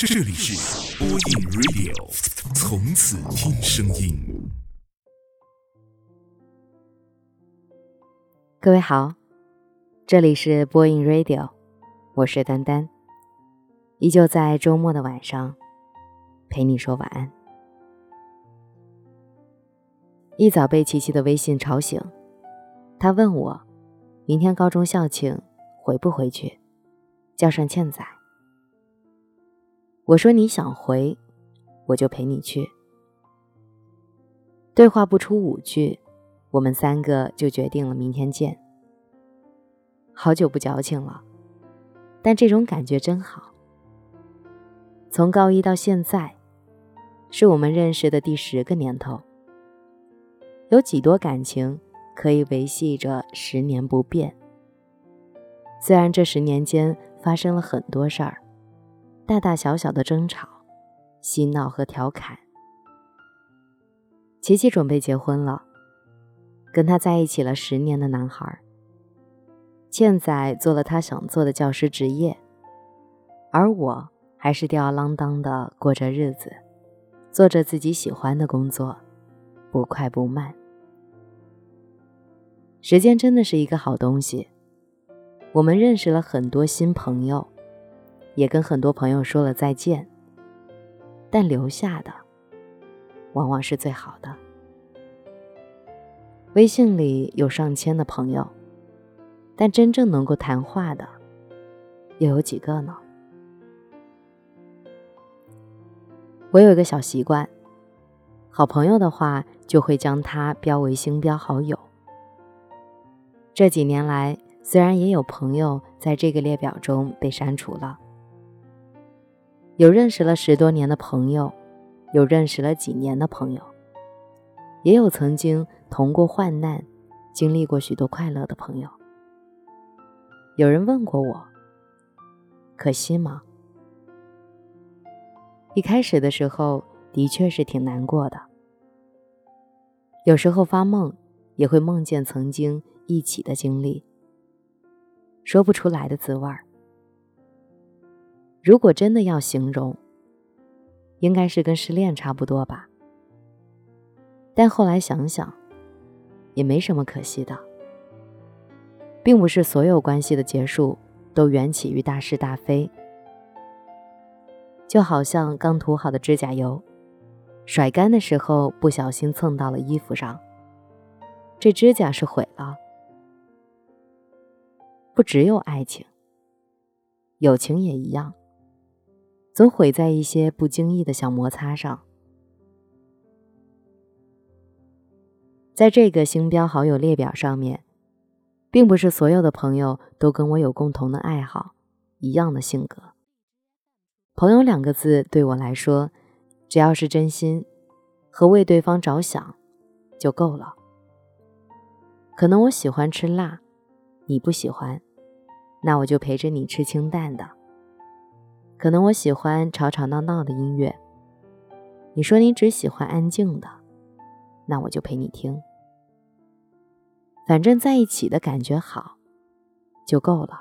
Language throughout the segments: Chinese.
这里是播音 Radio，从此听声音。各位好，这里是播音 Radio，我是丹丹，依旧在周末的晚上陪你说晚安。一早被琪琪的微信吵醒，他问我明天高中校庆回不回去，叫上倩仔。我说你想回，我就陪你去。对话不出五句。我们三个就决定了明天见。好久不矫情了，但这种感觉真好。从高一到现在，是我们认识的第十个年头。有几多感情可以维系着十年不变？虽然这十年间发生了很多事儿，大大小小的争吵、嬉闹和调侃。琪琪准备结婚了。跟他在一起了十年的男孩，倩仔做了他想做的教师职业，而我还是吊儿郎当的过着日子，做着自己喜欢的工作，不快不慢。时间真的是一个好东西，我们认识了很多新朋友，也跟很多朋友说了再见，但留下的往往是最好的。微信里有上千的朋友，但真正能够谈话的又有几个呢？我有一个小习惯，好朋友的话就会将他标为星标好友。这几年来，虽然也有朋友在这个列表中被删除了，有认识了十多年的朋友，有认识了几年的朋友。也有曾经同过患难、经历过许多快乐的朋友。有人问过我：“可惜吗？”一开始的时候，的确是挺难过的。有时候发梦，也会梦见曾经一起的经历，说不出来的滋味儿。如果真的要形容，应该是跟失恋差不多吧。但后来想想，也没什么可惜的，并不是所有关系的结束都缘起于大是大非。就好像刚涂好的指甲油，甩干的时候不小心蹭到了衣服上，这指甲是毁了。不只有爱情，友情也一样，总毁在一些不经意的小摩擦上。在这个星标好友列表上面，并不是所有的朋友都跟我有共同的爱好、一样的性格。朋友两个字对我来说，只要是真心和为对方着想就够了。可能我喜欢吃辣，你不喜欢，那我就陪着你吃清淡的。可能我喜欢吵吵闹闹的音乐，你说你只喜欢安静的，那我就陪你听。反正在一起的感觉好，就够了。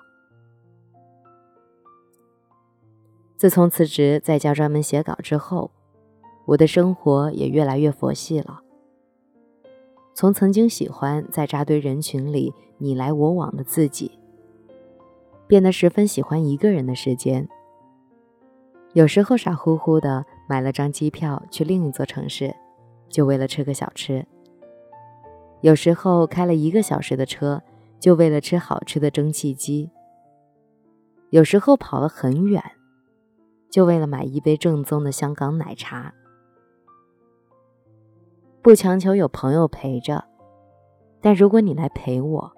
自从辞职在家专门写稿之后，我的生活也越来越佛系了。从曾经喜欢在扎堆人群里你来我往的自己，变得十分喜欢一个人的时间。有时候傻乎乎的买了张机票去另一座城市，就为了吃个小吃。有时候开了一个小时的车，就为了吃好吃的蒸汽机；有时候跑了很远，就为了买一杯正宗的香港奶茶。不强求有朋友陪着，但如果你来陪我，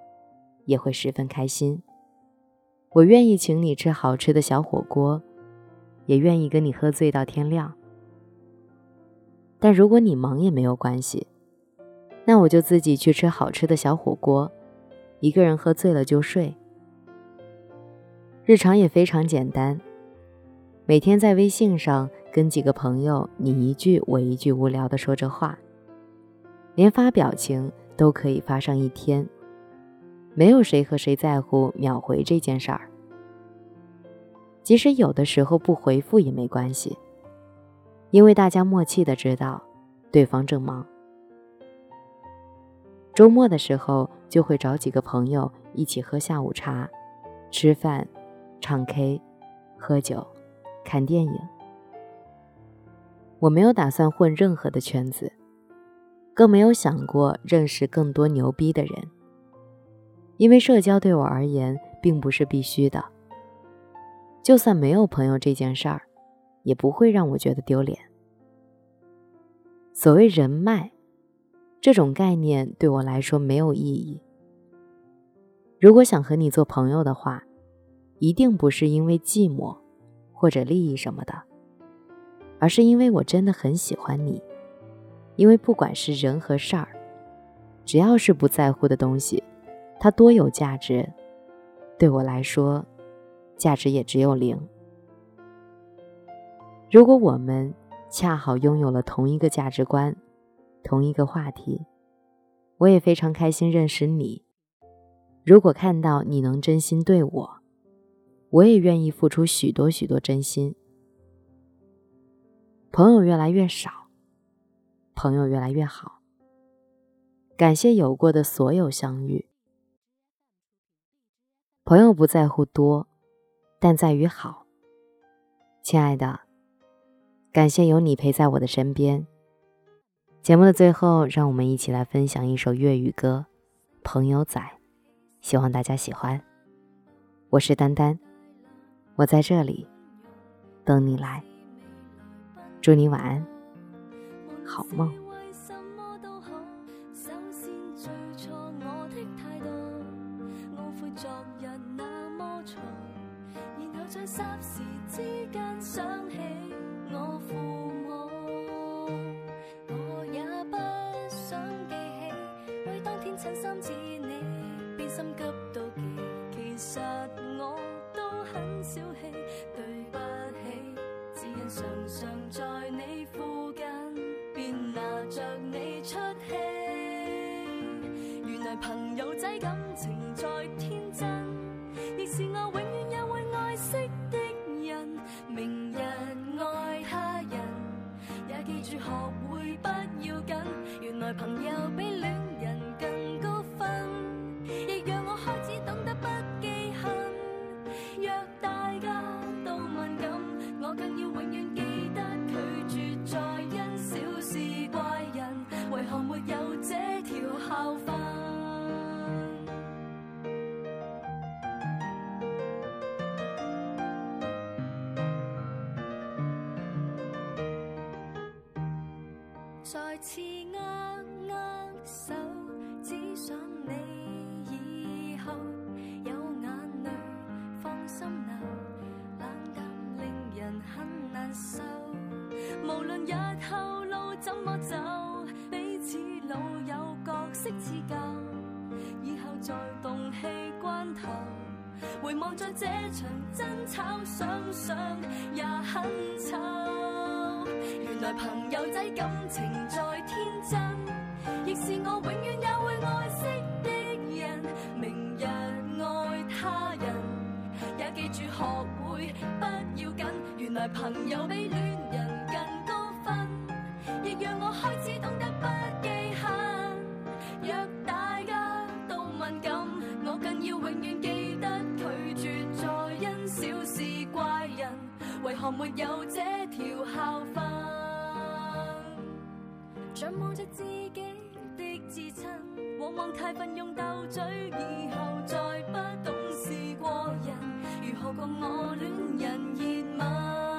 也会十分开心。我愿意请你吃好吃的小火锅，也愿意跟你喝醉到天亮。但如果你忙也没有关系。那我就自己去吃好吃的小火锅，一个人喝醉了就睡。日常也非常简单，每天在微信上跟几个朋友你一句我一句无聊的说着话，连发表情都可以发上一天，没有谁和谁在乎秒回这件事儿。即使有的时候不回复也没关系，因为大家默契的知道对方正忙。周末的时候就会找几个朋友一起喝下午茶、吃饭、唱 K、喝酒、看电影。我没有打算混任何的圈子，更没有想过认识更多牛逼的人，因为社交对我而言并不是必须的。就算没有朋友这件事儿，也不会让我觉得丢脸。所谓人脉。这种概念对我来说没有意义。如果想和你做朋友的话，一定不是因为寂寞或者利益什么的，而是因为我真的很喜欢你。因为不管是人和事儿，只要是不在乎的东西，它多有价值，对我来说，价值也只有零。如果我们恰好拥有了同一个价值观。同一个话题，我也非常开心认识你。如果看到你能真心对我，我也愿意付出许多许多真心。朋友越来越少，朋友越来越好。感谢有过的所有相遇。朋友不在乎多，但在于好。亲爱的，感谢有你陪在我的身边。节目的最后，让我们一起来分享一首粤语歌《朋友仔》，希望大家喜欢。我是丹丹，我在这里等你来。祝你晚安，好梦。在霎时之间想起我父母我也不想记起为当天衬衫似你便心急妒忌其实我都很小气对不起只因常常在你附近便拿着你出气原来朋友仔感情再天真亦是我永记住学会不要紧。原来朋友比恋再次握握手，只想你以后有眼泪放心流，冷淡令人很难受。无论日后路怎么走，彼此老友角色似旧，以后在动气关头，回望在这场争吵，想想也很丑。原来朋友仔感情再天真，亦是我永远也会爱惜的人。明日爱他人，也记住学会不要紧。原来朋友比恋人更多分，亦让我开始懂为何没有这条校训？像望着自己的至亲，往往太奋勇斗嘴，以后再不懂事过人，如何共我恋人热吻？